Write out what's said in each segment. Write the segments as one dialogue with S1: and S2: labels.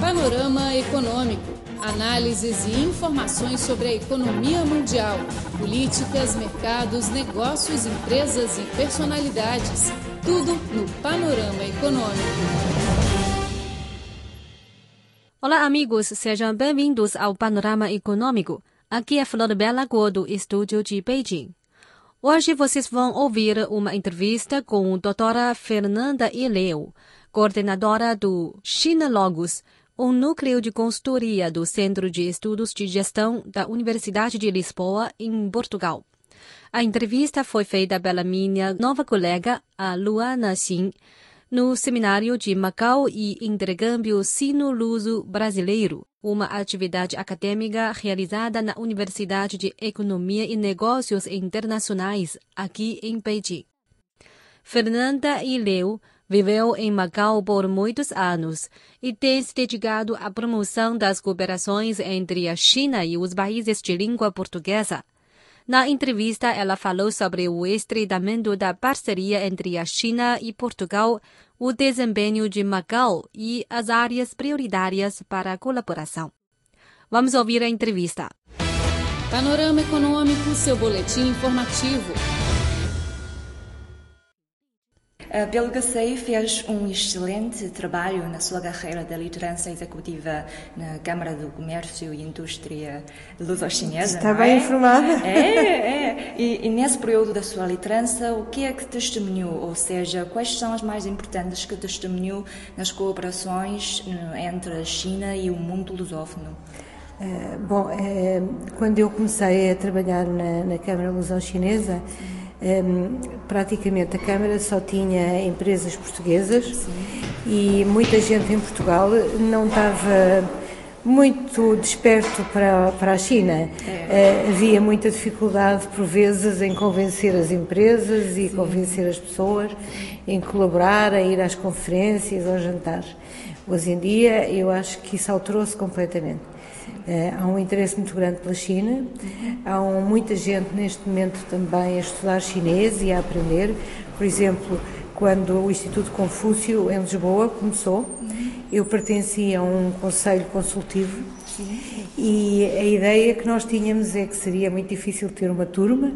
S1: Panorama Econômico. Análises e informações sobre a economia mundial, políticas, mercados, negócios, empresas e personalidades. Tudo no Panorama Econômico.
S2: Olá, amigos, sejam bem-vindos ao Panorama Econômico. Aqui é Flor Bela do estúdio de Beijing. Hoje vocês vão ouvir uma entrevista com a doutora Fernanda Ileu, coordenadora do China Logos, um núcleo de consultoria do Centro de Estudos de Gestão da Universidade de Lisboa, em Portugal. A entrevista foi feita pela minha nova colega, a Luana Xin, no Seminário de Macau e Intercâmbio Sino-Luso Brasileiro, uma atividade acadêmica realizada na Universidade de Economia e Negócios Internacionais, aqui em Beijing. Fernanda Ileu viveu em Macau por muitos anos e tem se dedicado à promoção das cooperações entre a China e os países de língua portuguesa. Na entrevista, ela falou sobre o estreitamento da parceria entre a China e Portugal, o desempenho de Macau e as áreas prioritárias para a colaboração. Vamos ouvir a entrevista.
S1: Panorama Econômico, seu boletim informativo.
S3: Pelo que sei, fez um excelente trabalho na sua carreira de liderança executiva na Câmara do Comércio e Indústria Luso-Chinesa.
S4: Está bem
S3: é?
S4: informada.
S3: É, é. E, e, nesse período da sua liderança, o que é que testemunhou? Ou seja, quais são as mais importantes que testemunhou nas cooperações entre a China e o mundo lusófono?
S4: Uh, bom, uh, quando eu comecei a trabalhar na, na Câmara Luso-Chinesa, um, praticamente a Câmara só tinha empresas portuguesas Sim. e muita gente em Portugal não estava muito desperto para, para a China. É. Uh, havia muita dificuldade, por vezes, em convencer as empresas e Sim. convencer as pessoas em colaborar, a ir às conferências, aos jantares. Hoje em dia, eu acho que isso alterou-se completamente. Uh, há um interesse muito grande pela China, há um, muita gente neste momento também a estudar chinês e a aprender. Por exemplo, quando o Instituto Confúcio em Lisboa começou, eu pertencia a um conselho consultivo e a ideia que nós tínhamos é que seria muito difícil ter uma turma.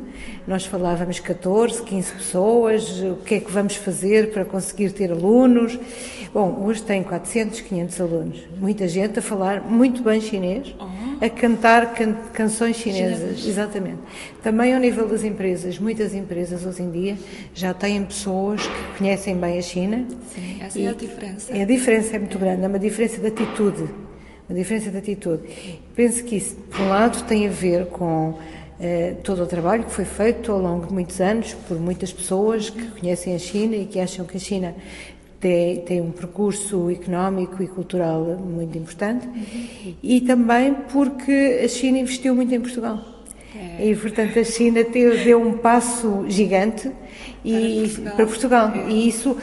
S4: Nós falávamos 14, 15 pessoas, o que é que vamos fazer para conseguir ter alunos. Bom, hoje tem 400, 500 alunos. Muita gente a falar muito bem chinês, a cantar can canções chinesas. Exatamente. Também ao nível das empresas, muitas empresas hoje em dia já têm pessoas que conhecem bem a China.
S3: Sim, essa é a diferença.
S4: É a diferença é muito grande, é uma diferença de atitude uma diferença de atitude. Penso que isso, por um lado, tem a ver com eh, todo o trabalho que foi feito ao longo de muitos anos por muitas pessoas que conhecem a China e que acham que a China tem, tem um percurso económico e cultural muito importante uhum. e também porque a China investiu muito em Portugal. É. E, portanto, a China deu um passo gigante e, para Portugal. Para Portugal. É. E isso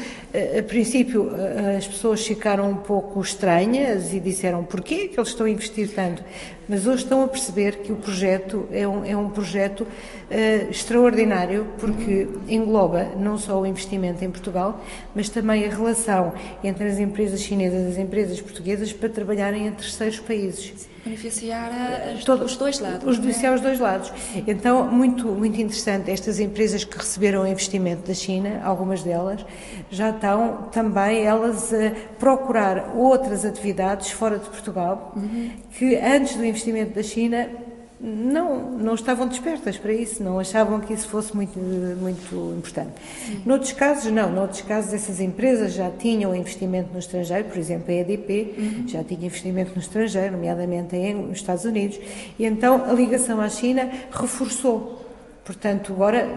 S4: a princípio as pessoas ficaram um pouco estranhas e disseram porquê que eles estão a investir tanto, mas hoje estão a perceber que o projeto é um, é um projeto uh, extraordinário porque engloba não só o investimento em Portugal, mas também a relação entre as empresas chinesas e as empresas portuguesas para trabalharem em terceiros países.
S3: Beneficiar as, Todo, os dois lados.
S4: Os, beneficiar é? os dois lados. Então, muito, muito interessante, estas empresas que receberam investimento da China, algumas delas, já estão também elas a procurar outras atividades fora de Portugal, uhum. que antes do investimento da China não, não estavam despertas para isso, não achavam que isso fosse muito, muito importante. Sim. Noutros casos, não. Noutros casos, essas empresas já tinham investimento no estrangeiro, por exemplo, a EDP uhum. já tinha investimento no estrangeiro, nomeadamente nos Estados Unidos, e então a ligação à China reforçou. Portanto, agora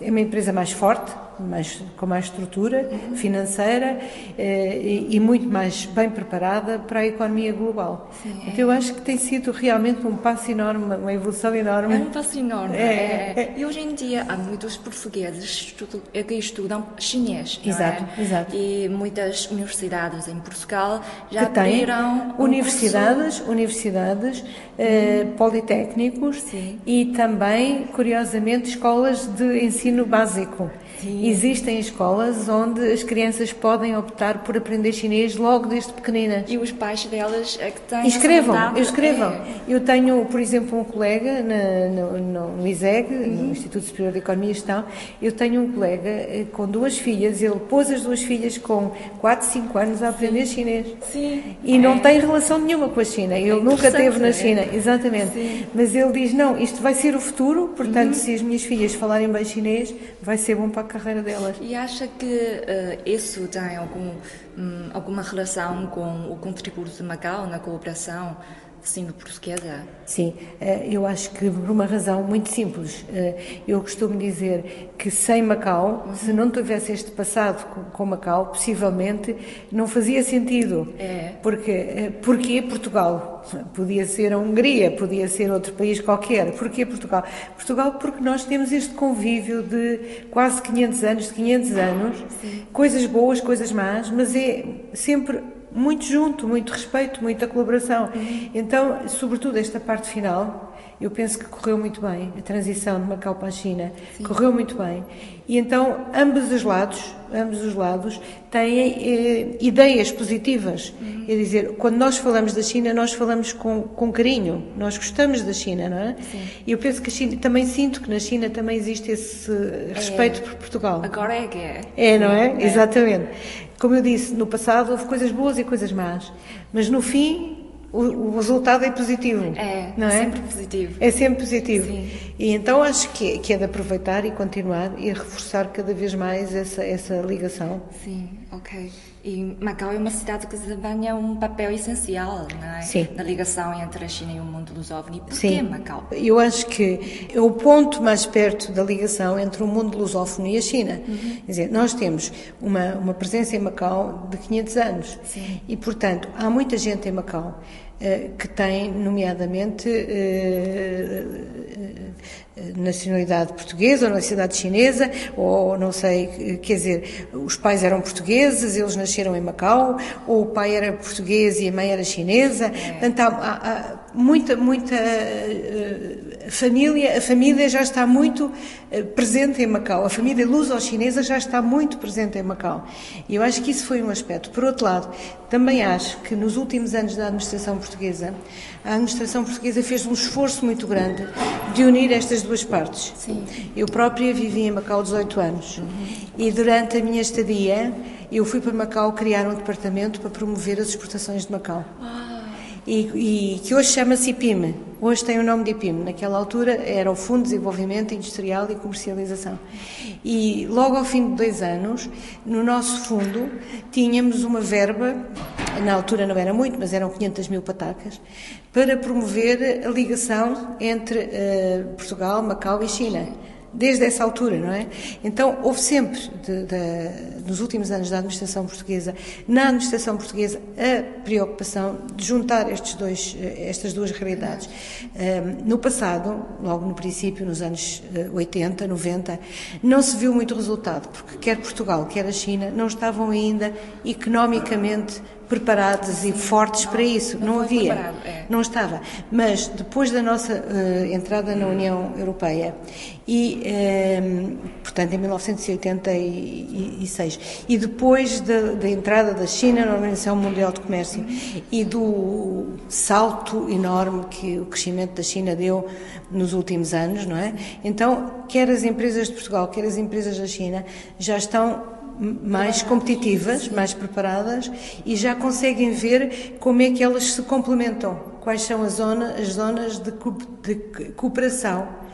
S4: é uma empresa mais forte, mais, com mais estrutura financeira eh, e, e, muito mais bem preparada para a economia global. Sim, então, eu acho que tem sido realmente um passo enorme, uma evolução enorme.
S3: É um passo enorme. É. É. E hoje em dia há muitos portugueses que estudam chinês.
S4: Exato,
S3: é?
S4: exato.
S3: E muitas universidades em Portugal já que abriram.
S4: Um universidades, curso... universidades, eh, politécnicos Sim. e também, curiosamente, escolas de ensino básico. Sim. Existem escolas onde as crianças podem optar por aprender chinês logo desde pequeninas.
S3: E os pais delas é que têm.
S4: Escrevam, escrevam. É. Eu tenho, por exemplo, um colega na, no, no, ISEG, uhum. no Instituto Superior de Economia e Gestão, eu tenho um colega eh, com duas filhas, ele pôs as duas filhas com 4, 5 anos a aprender Sim. chinês.
S3: Sim.
S4: E é. não tem relação nenhuma com a China. Ele é nunca esteve na China, é. exatamente. Sim. Mas ele diz: não, isto vai ser o futuro, portanto, uhum. se as minhas filhas falarem bem chinês, vai ser bom para a carreira delas.
S3: E acha que uh, isso tem algum, um, alguma relação com o contributo de Macau na cooperação sino-portuguesa?
S4: Sim, eh, eu acho que por uma razão muito simples. Eh, eu costumo dizer que sem Macau, uhum. se não tivesse este passado com Macau, possivelmente não fazia sentido.
S3: É.
S4: Porque, eh, porquê Portugal? Podia ser a Hungria, podia ser outro país qualquer. Porquê Portugal? Portugal porque nós temos este convívio de quase 500 anos, de 500 anos, Sim. coisas boas, coisas más, mas é sempre muito junto, muito respeito, muita colaboração. Uhum. Então, sobretudo esta parte final, eu penso que correu muito bem, a transição de Macau para a China, Sim. correu muito bem. E então, ambos os lados, ambos os lados têm eh, ideias positivas. Uhum. É dizer, quando nós falamos da China, nós falamos com, com carinho, nós gostamos da China, não é? Sim. E eu penso que a China, também sinto que na China também existe esse respeito é. por Portugal.
S3: Agora é que é.
S4: É, não é? é? Exatamente. Como eu disse, no passado houve coisas boas e coisas más, mas no fim o, o resultado é positivo.
S3: É, não é? sempre positivo.
S4: É sempre positivo. Sim. E então acho que é, que é de aproveitar e continuar e reforçar cada vez mais essa, essa ligação.
S3: Sim, ok. E Macau é uma cidade que desempenha um papel essencial é?
S4: Sim.
S3: na ligação entre a China e o mundo lusófono. E porquê Macau?
S4: Eu acho que é o ponto mais perto da ligação entre o mundo lusófono e a China. Uhum. Quer dizer, nós temos uma, uma presença em Macau de 500 anos.
S3: Sim.
S4: E, portanto, há muita gente em Macau que tem, nomeadamente, eh, eh, nacionalidade portuguesa ou nacionalidade chinesa, ou não sei, quer dizer, os pais eram portugueses, eles nasceram em Macau, ou o pai era português e a mãe era chinesa. É. Portanto, há, há muita, muita família, a família já está muito presente em Macau, a família luso-chinesa já está muito presente em Macau. E eu acho que isso foi um aspecto. Por outro lado, também acho que nos últimos anos da administração portuguesa, a administração portuguesa fez um esforço muito grande de unir estas duas partes.
S3: Sim.
S4: Eu própria vivi em Macau 18 anos uhum. e durante a minha estadia eu fui para Macau criar um departamento para promover as exportações de Macau.
S3: Ah
S4: e, e que hoje chama-se IPIM. Hoje tem o nome de IPIM. Naquela altura era o Fundo de Desenvolvimento Industrial e Comercialização. E logo ao fim de dois anos, no nosso fundo, tínhamos uma verba, na altura não era muito, mas eram 500 mil patacas, para promover a ligação entre uh, Portugal, Macau e China desde essa altura, não é? Então, houve sempre, de, de, nos últimos anos da administração portuguesa, na administração portuguesa, a preocupação de juntar estes dois, eh, estas duas realidades. Um, no passado, logo no princípio, nos anos 80, eh, 90, não se viu muito resultado, porque quer Portugal, quer a China não estavam ainda economicamente preparados e fortes para isso. Não, não havia,
S3: é.
S4: não estava. Mas depois da nossa uh, entrada na União Europeia e, uh, portanto, em 1986 e depois da, da, entrada da China na Organização Mundial de Comércio e do salto enorme que o crescimento da China deu nos últimos anos, não é? Então, quer as empresas de Portugal, quer as empresas da China já estão mais competitivas, mais preparadas e já conseguem ver como é que elas se complementam, quais são as, zona, as zonas de, de cooperação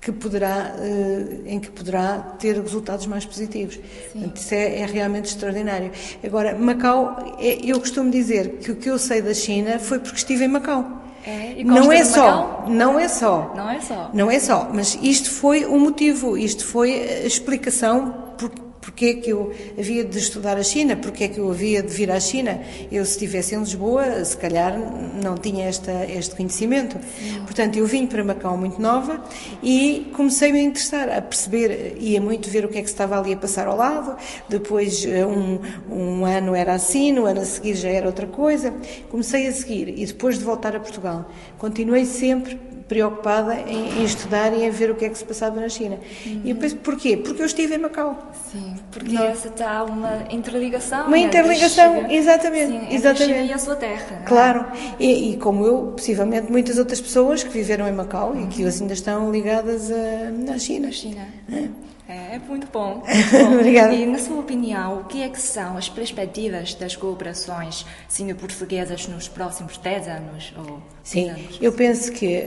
S4: que poderá, eh, em que poderá ter resultados mais positivos. Portanto, isso é, é, realmente extraordinário. Agora, Macau, é, eu costumo dizer que o que eu sei da China foi porque estive em Macau.
S3: É,
S4: não é só, não é
S3: só, não é só,
S4: não é só, mas isto foi o motivo, isto foi a explicação por, porque é que eu havia de estudar a China, porque é que eu havia de vir à China. Eu, se estivesse em Lisboa, se calhar não tinha esta, este conhecimento. Portanto, eu vim para Macau muito nova e comecei-me a interessar, a perceber, ia muito ver o que é que estava ali a passar ao lado. Depois, eh, um, um ano era assim, no ano a seguir já era outra coisa. Comecei a seguir e depois de voltar a Portugal, continuei sempre preocupada em, em, estudar e em ver o que é que se passava na China. Uhum. E eu penso, porquê? Porque eu estive em Macau.
S3: Sim, porque essa está uma interligação.
S4: Uma interligação, exatamente. Sim, exatamente. A
S3: China e a sua terra.
S4: Claro, e, e, como eu, possivelmente muitas outras pessoas que viveram em Macau uhum. e que hoje ainda estão ligadas à China. A
S3: China. É. É, é muito bom. Bom.
S4: Obrigada.
S3: E, na sua opinião, o que é que são as perspectivas das cooperações sino-portuguesas nos próximos 10 anos? Ou
S4: Sim,
S3: anos?
S4: eu penso que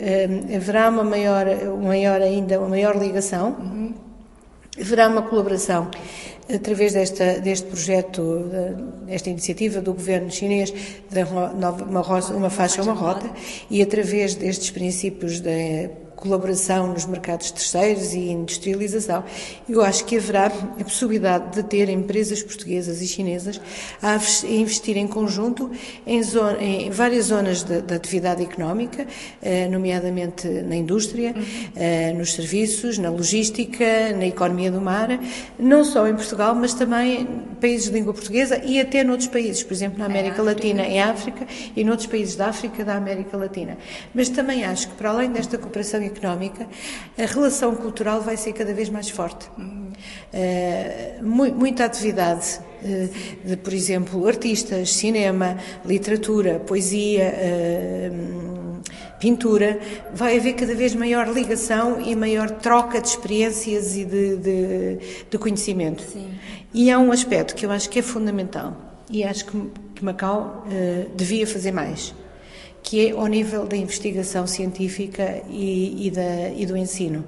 S4: um, haverá uma maior, uma maior ainda, uma maior ligação, uhum. haverá uma colaboração através desta, deste projeto, desta iniciativa do governo chinês, uma, uma, uma faixa, uma rota, e através destes princípios de colaboração nos mercados terceiros e industrialização, eu acho que haverá a possibilidade de ter empresas portuguesas e chinesas a investir em conjunto em, zona, em várias zonas da atividade económica, eh, nomeadamente na indústria, uhum. nos serviços, na logística, na economia do mar, não só em Portugal, mas também países de língua portuguesa e até noutros países, por exemplo, na América Latina, em África e noutros países da África da América Latina. Mas também acho que, para além desta cooperação económica, a relação cultural vai ser cada vez mais forte. Uh, muita atividade uh, de, por exemplo, artistas, cinema, literatura, poesia, uh, pintura, vai haver cada vez maior ligação e maior troca de experiências e de, de, de conhecimento. Sim. E há um aspecto que eu acho que é fundamental e acho que, que Macau devia fazer mais que é ao nível da investigação científica e, e, da, e do ensino.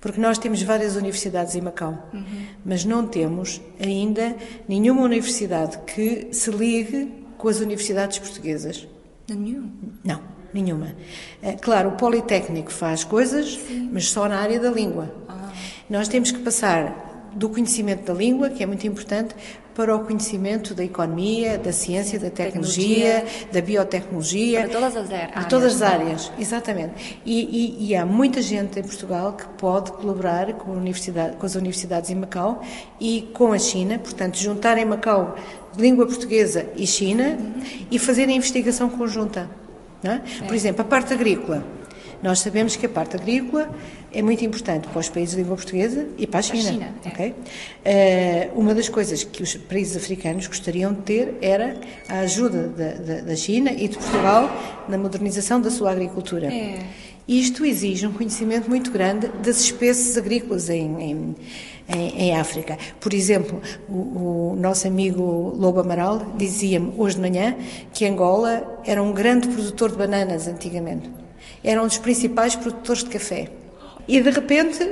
S4: Porque nós temos várias universidades em Macau, uhum. mas não temos ainda nenhuma universidade que se ligue com as universidades portuguesas.
S3: Nenhum?
S4: Não, nenhuma. É, claro, o Politécnico faz coisas, Sim. mas só na área da língua. Ah. Nós temos que passar do conhecimento da língua, que é muito importante, para o conhecimento da economia, da ciência, da tecnologia, tecnologia. da biotecnologia.
S3: Para todas as áreas.
S4: Para todas as áreas, exatamente. E, e, e, há muita gente em Portugal que pode colaborar com, com as universidades em Macau e com a China, portanto, juntar em Macau língua portuguesa e China uhum. e fazer a investigação conjunta. É? É. Por exemplo, a parte agrícola. Nós sabemos que a parte agrícola é muito importante para os países de língua portuguesa e para a China. A China é. okay? Uh, uma das coisas que os países africanos gostariam de ter era a ajuda da, da, da China e de Portugal na modernização da sua agricultura. É. Isto exige um conhecimento muito grande das espécies agrícolas em, em, em, em África. Por exemplo, o, o nosso amigo Lobo Amaral dizia-me hoje de manhã que Angola era um grande produtor de bananas antigamente. Era um dos principais produtores de café. E de repente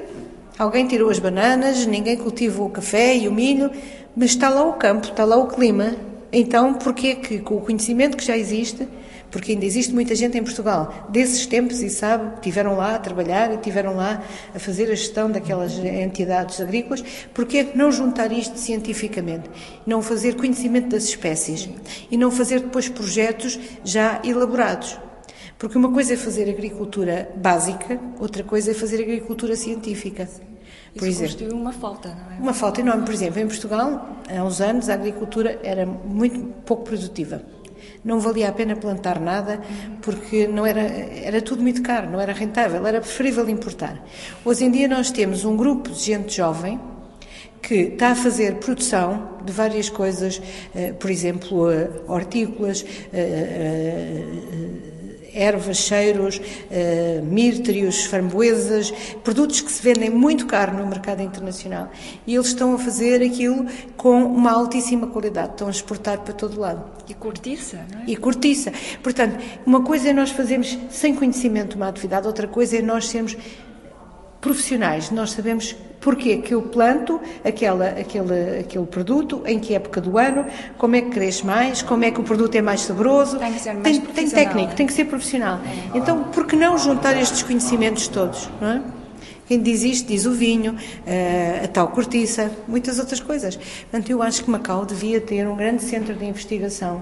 S4: alguém tirou as bananas, ninguém cultiva o café e o milho, mas está lá o campo, está lá o clima. Então, porquê que com o conhecimento que já existe, porque ainda existe muita gente em Portugal desses tempos e sabe, tiveram lá a trabalhar e tiveram lá a fazer a gestão daquelas entidades agrícolas, porquê não juntar isto cientificamente? Não fazer conhecimento das espécies e não fazer depois projetos já elaborados? Porque uma coisa é fazer agricultura básica, outra coisa é fazer agricultura científica.
S3: Por Isso exemplo, uma falta, não é?
S4: Uma falta enorme. Por exemplo, em Portugal, há uns anos, a agricultura era muito pouco produtiva. Não valia a pena plantar nada porque não era, era tudo muito caro, não era rentável, era preferível importar. Hoje em dia nós temos um grupo de gente jovem que está a fazer produção de várias coisas, eh, por exemplo, eh, hortícolas, eh, ervas, cheiros, uh, mírtrios, framboesas, produtos que se vendem muito caro no mercado internacional. E eles estão a fazer aquilo com uma altíssima qualidade, estão a exportar para todo lado.
S3: E cortiça, não é?
S4: E cortiça. Portanto, uma coisa é nós fazermos sem conhecimento uma atividade, outra coisa é nós sermos profissionais. Nós sabemos Porquê que eu planto aquela, aquele, aquele produto, em que época do ano, como é que cresce mais, como é que o produto é mais saboroso.
S3: Tem que ser mais
S4: tem, tem técnico, tem que ser profissional. É. Então, por que não juntar estes conhecimentos todos? Não é? Quem diz isto diz o vinho, eh, a tal cortiça, muitas outras coisas. Portanto, eu acho que Macau devia ter um grande centro de investigação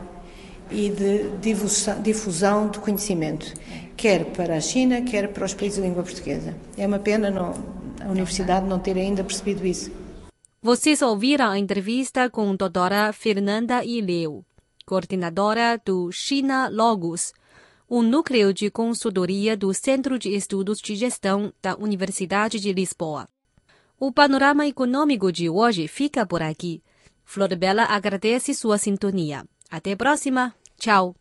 S4: e de difusão de conhecimento, quer para a China, quer para os países de língua portuguesa. É uma pena não, a universidade não ter ainda percebido isso.
S2: Vocês ouviram a entrevista com a doutora Fernanda Ileu, coordenadora do China Logos, um núcleo de consultoria do Centro de Estudos de Gestão da Universidade de Lisboa. O panorama econômico de hoje fica por aqui. Flor Bela agradece sua sintonia. Até a próxima. Tchau.